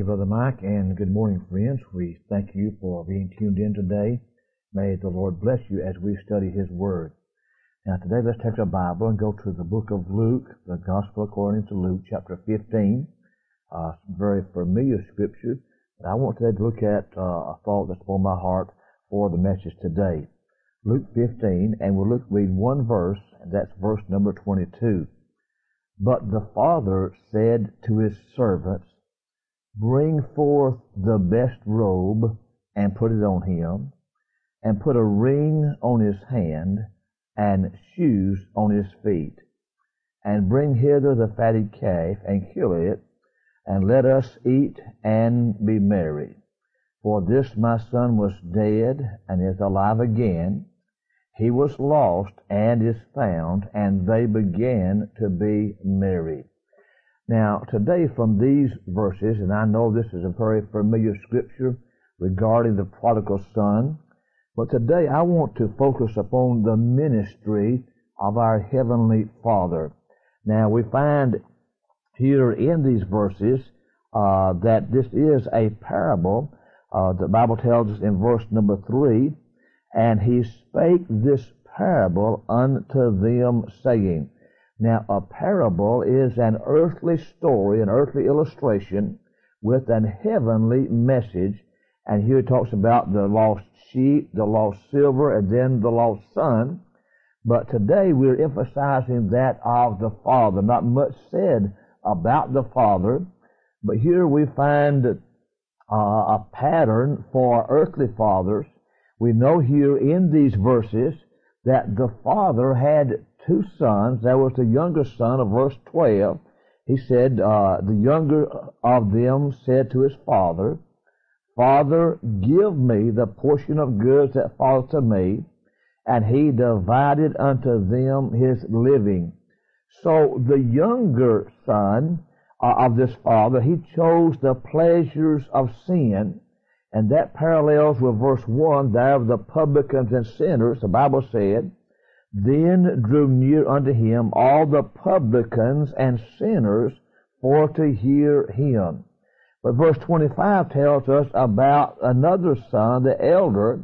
you, Brother Mike, and good morning, friends. We thank you for being tuned in today. May the Lord bless you as we study His Word. Now, today let's take our Bible and go to the book of Luke, the Gospel according to Luke, chapter 15. Uh, very familiar scripture, but I want today to look at uh, a thought that's on my heart for the message today. Luke 15, and we'll look, read one verse, and that's verse number 22. But the father said to his servants, Bring forth the best robe and put it on him, and put a ring on his hand and shoes on his feet. And bring hither the fatted calf and kill it, and let us eat and be merry. For this my son was dead and is alive again. He was lost and is found, and they began to be merry. Now, today from these verses, and I know this is a very familiar scripture regarding the prodigal son, but today I want to focus upon the ministry of our Heavenly Father. Now, we find here in these verses uh, that this is a parable. Uh, the Bible tells us in verse number 3 and he spake this parable unto them, saying, Now a parable is an earthly story, an earthly illustration with an heavenly message. And here it talks about the lost sheep, the lost silver, and then the lost son. But today we're emphasizing that of the Father. Not much said about the Father, but here we find uh, a pattern for earthly fathers we know here in these verses that the father had two sons. There was the younger son of verse 12. He said, uh, the younger of them said to his father, Father, give me the portion of goods that falls to me. And he divided unto them his living. So the younger son uh, of this father, he chose the pleasures of sin and that parallels with verse 1 there of the publicans and sinners. The Bible said, Then drew near unto him all the publicans and sinners for to hear him. But verse 25 tells us about another son, the elder.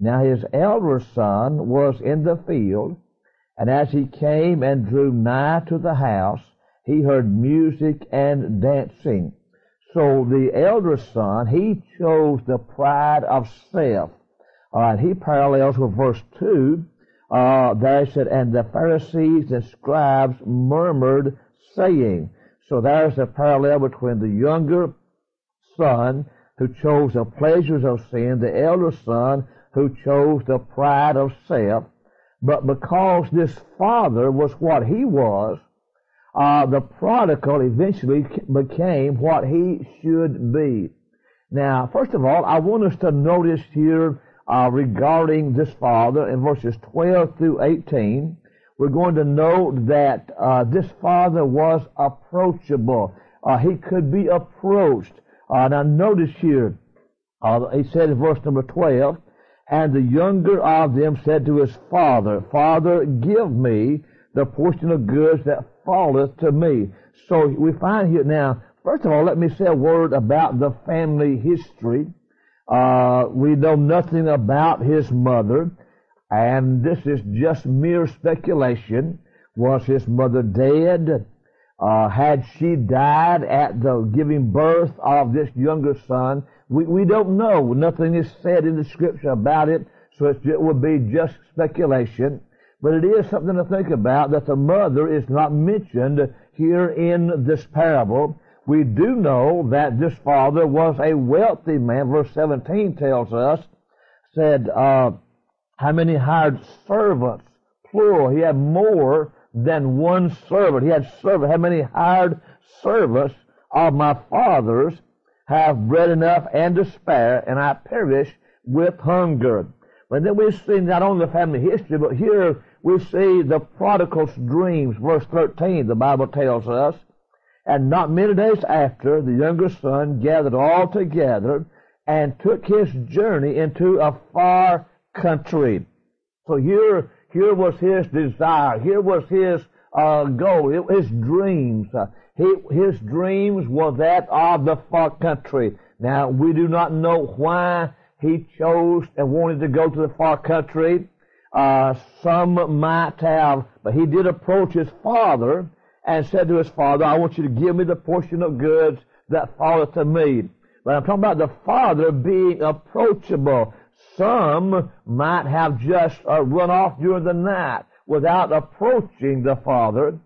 Now his elder son was in the field, and as he came and drew nigh to the house, he heard music and dancing. So the elder son, he chose the pride of self. All right, he parallels with verse 2. Uh, there said, and the Pharisees and scribes murmured, saying. So there's a parallel between the younger son who chose the pleasures of sin, the elder son who chose the pride of self. But because this father was what he was, uh, the prodigal eventually became what he should be. Now, first of all, I want us to notice here uh, regarding this father in verses 12 through 18. We're going to note that uh, this father was approachable. Uh, he could be approached. Uh, now, notice here, uh, he said in verse number 12, and the younger of them said to his father, Father, give me the portion of goods that falleth to me. So we find here now, first of all, let me say a word about the family history. Uh, we know nothing about his mother, and this is just mere speculation. Was his mother dead? Uh, had she died at the giving birth of this younger son? We, we don't know. Nothing is said in the scripture about it, so it would be just speculation. But it is something to think about that the mother is not mentioned here in this parable. We do know that this father was a wealthy man. Verse 17 tells us, said, uh, how many hired servants? Plural. He had more than one servant. He had servants. How many hired servants of my fathers have bread enough and to spare, and I perish with hunger? But then we see not only the family history, but here we see the prodigal's dreams. Verse 13, the Bible tells us, And not many days after, the younger son gathered all together and took his journey into a far country. So here, here was his desire. Here was his uh, goal. It, his dreams. Uh, He, his dreams were that of the far country. Now, we do not know why he chose and wanted to go to the far country. Uh, some might have, but he did approach his father and said to his father, I want you to give me the portion of goods that falleth to me. But I'm talking about the father being approachable. Some might have just uh, run off during the night without approaching the father.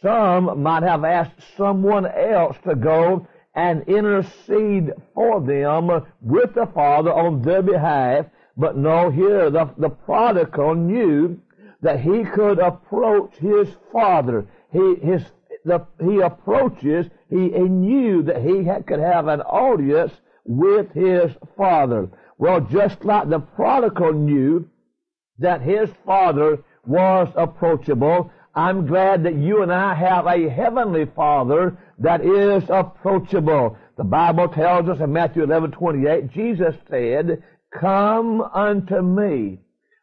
Some might have asked someone else to go and intercede for them with the father on their behalf. But no, here the, the prodigal knew that he could approach his father. He, his, the, he approaches, he, he knew that he had, could have an audience with his father. Well, just like the prodigal knew that his father was approachable, I'm glad that you and I have a heavenly father that is approachable. The Bible tells us in Matthew 11, 28, Jesus said, Come unto me,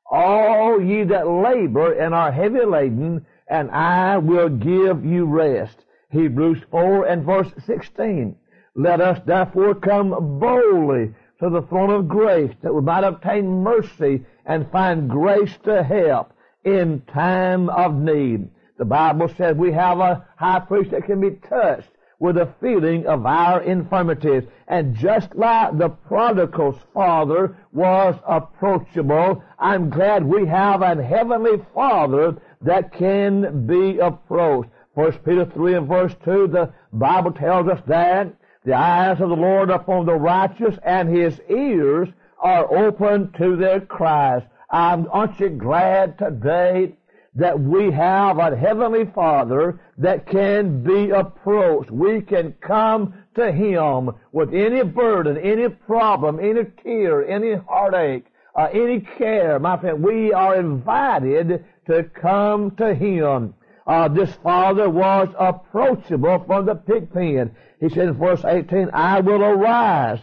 all ye that labor and are heavy laden, and I will give you rest. Hebrews 4 and verse 16. Let us therefore come boldly to the throne of grace that we might obtain mercy and find grace to help in time of need. The Bible says we have a high priest that can be touched with the feeling of our infirmities. And just like the prodigal's father was approachable, I'm glad we have a heavenly father that can be approached. First Peter 3 and verse 2, the Bible tells us that the eyes of the Lord are upon the righteous and his ears are open to their cries. Um, aren't you glad today that we have a Heavenly Father that can be approached. We can come to Him with any burden, any problem, any tear, any heartache, uh, any care. My friend, we are invited to come to Him. Uh, this father was approachable from the pig pen. He said in verse 18, I will arise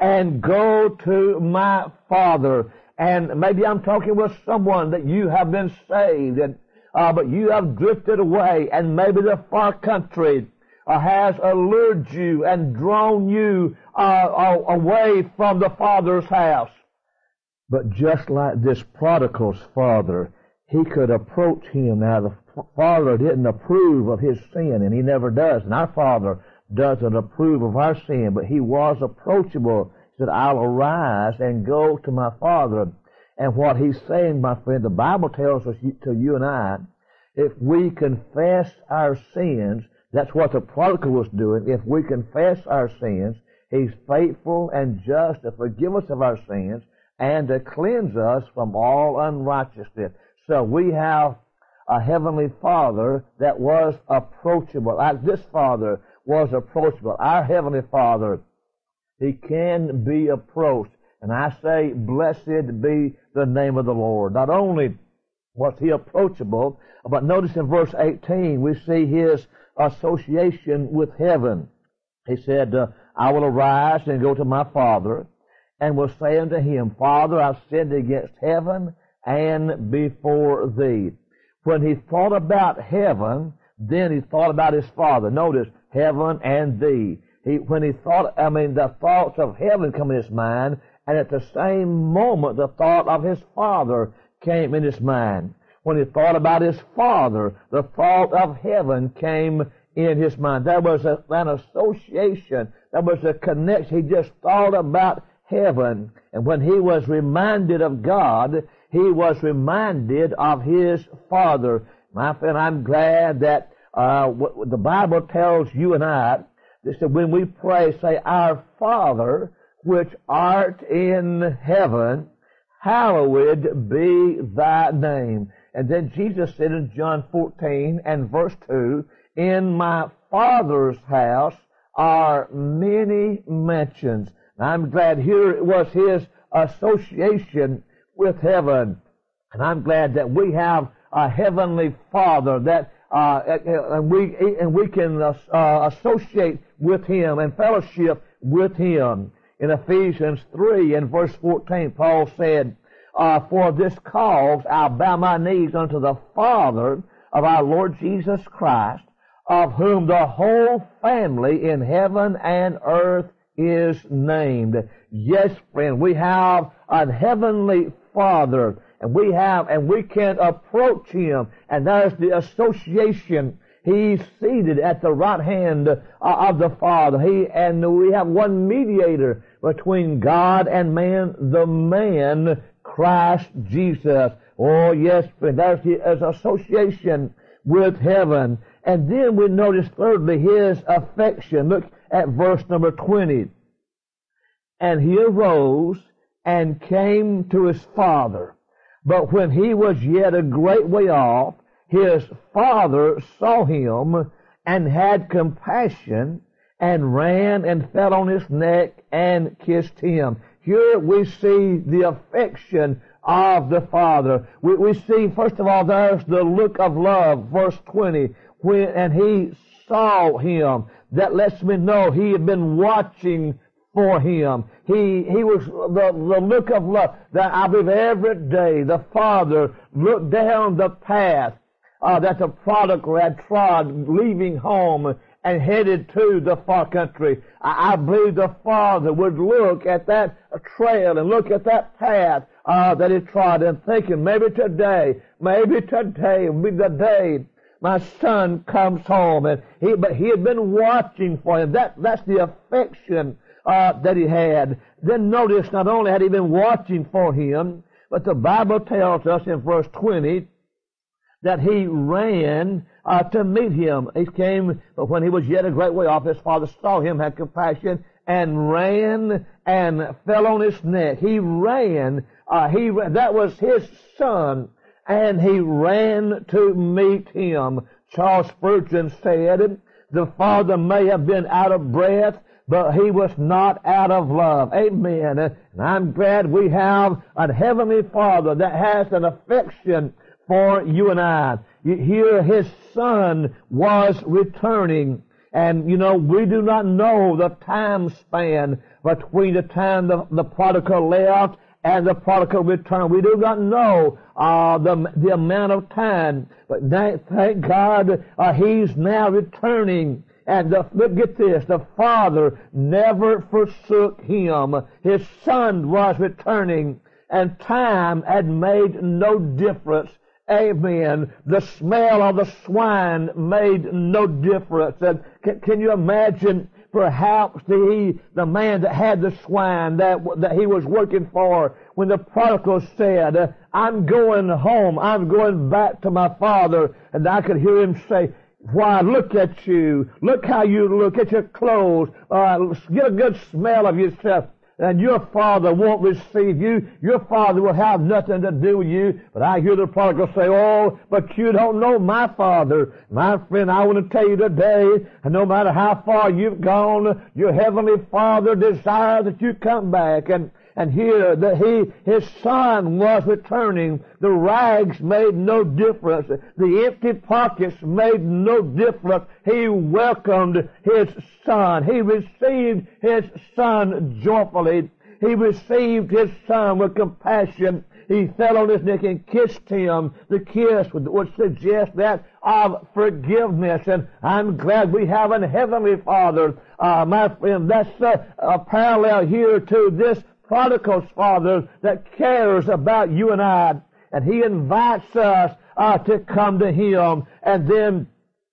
and go to my father and maybe I'm talking with someone that you have been saved, and, uh, but you have drifted away, and maybe the far country uh, has allured you and drawn you uh, away from the Father's house. But just like this prodigal's father, he could approach him. Now, the father didn't approve of his sin, and he never does. And our father doesn't approve of our sin, but he was approachable He said, I'll arise and go to my father. And what he's saying, my friend, the Bible tells us to you and I, if we confess our sins, that's what the prodigal was doing. If we confess our sins, he's faithful and just to forgive us of our sins and to cleanse us from all unrighteousness. So we have a heavenly Father that was approachable. Like This Father was approachable. Our heavenly Father he can be approached. And I say, blessed be the name of the Lord. Not only was he approachable, but notice in verse 18 we see his association with heaven. He said, uh, I will arise and go to my father and will say unto him, Father, I've sinned against heaven and before thee. When he thought about heaven, then he thought about his father. Notice, heaven and thee he, when he thought, I mean, the thoughts of heaven come in his mind, and at the same moment, the thought of his father came in his mind. When he thought about his father, the thought of heaven came in his mind. There was a, an association. There was a connection. He just thought about heaven. And when he was reminded of God, he was reminded of his father. My friend, I'm glad that uh, the Bible tells you and I so when we pray, say, Our Father, which art in heaven, hallowed be thy name. And then Jesus said in John 14 and verse 2, In my Father's house are many mansions. I'm glad here it was his association with heaven. And I'm glad that we have a heavenly Father that uh, and we and we can uh, associate with Him and fellowship with Him. In Ephesians 3 and verse 14, Paul said, uh, For this cause I'll bow my knees unto the Father of our Lord Jesus Christ, of whom the whole family in heaven and earth is named. Yes, friend, we have a heavenly Father, and we have, and we can approach Him, and that is the association. He's seated at the right hand uh, of the Father. He, and we have one mediator between God and man, the man, Christ Jesus. Oh yes, there's the association with heaven. And then we notice thirdly his affection. Look at verse number 20. And he arose and came to his father. But when he was yet a great way off, his father saw him and had compassion and ran and fell on his neck and kissed him. Here we see the affection of the Father. We, we see, first of all, there's the look of love, verse 20, when, and he saw him. That lets me know he had been watching for him. He, he was the, the look of love that I believe every day the Father looked down the path uh, that the prodigal had trod leaving home and headed to the far country. I, I believe the Father would look at that trail and look at that path uh, that he trod and thinking, maybe today, maybe today will be the day my son comes home. And he, but he had been watching for him. That, that's the affection uh, that he had. Then notice, not only had he been watching for him, but the Bible tells us in verse 20 that he ran uh, to meet him. He came, but when he was yet a great way off, his father saw him, had compassion, and ran and fell on his neck. He ran. Uh, he that was his son, and he ran to meet him. Charles Spurgeon said, "The father may have been out of breath." But he was not out of love. Amen. And I'm glad we have a heavenly father that has an affection for you and I. Here his son was returning. And, you know, we do not know the time span between the time the, the prodigal left and the prodigal returned. We do not know uh, the, the amount of time. But thank God uh, he's now returning. And the, look at this, the Father never forsook him. His Son was returning, and time had made no difference Amen. The smell of the swine made no difference. And can, can you imagine perhaps the, the man that had the swine that, that he was working for when the prodigal said, I'm going home. I'm going back to my father. And I could hear him say, why, look at you. Look how you look at your clothes. Uh, get a good smell of yourself and your father won't receive you. Your father will have nothing to do with you. But I hear the prodigal say, oh, but you don't know my father. My friend, I want to tell you today, no matter how far you've gone, your heavenly father desires that you come back. And and here that he, his son was returning. The rags made no difference. The empty pockets made no difference. He welcomed his son. He received his son joyfully. He received his son with compassion. He fell on his neck and kissed him. The kiss would suggest that of forgiveness. And I'm glad we have a heavenly Father, uh, my friend. That's a, a parallel here to this prodigal's father that cares about you and I. And he invites us uh, to come to him. And then,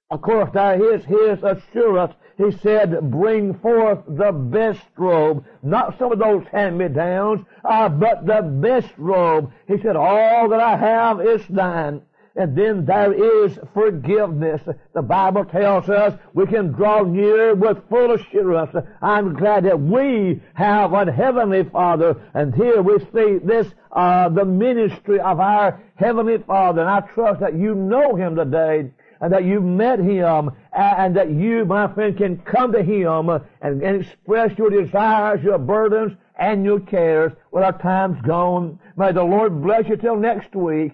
of course, there is his assurance. He said, bring forth the best robe. Not some of those hand-me-downs, uh, but the best robe. He said, all that I have is thine and then there is forgiveness. The Bible tells us we can draw near with full assurance. I'm glad that we have a heavenly Father, and here we see this, uh, the ministry of our heavenly Father, and I trust that you know Him today, and that you've met Him, and that you, my friend, can come to Him and, and express your desires, your burdens, and your cares. Well, our time's gone. May the Lord bless you till next week.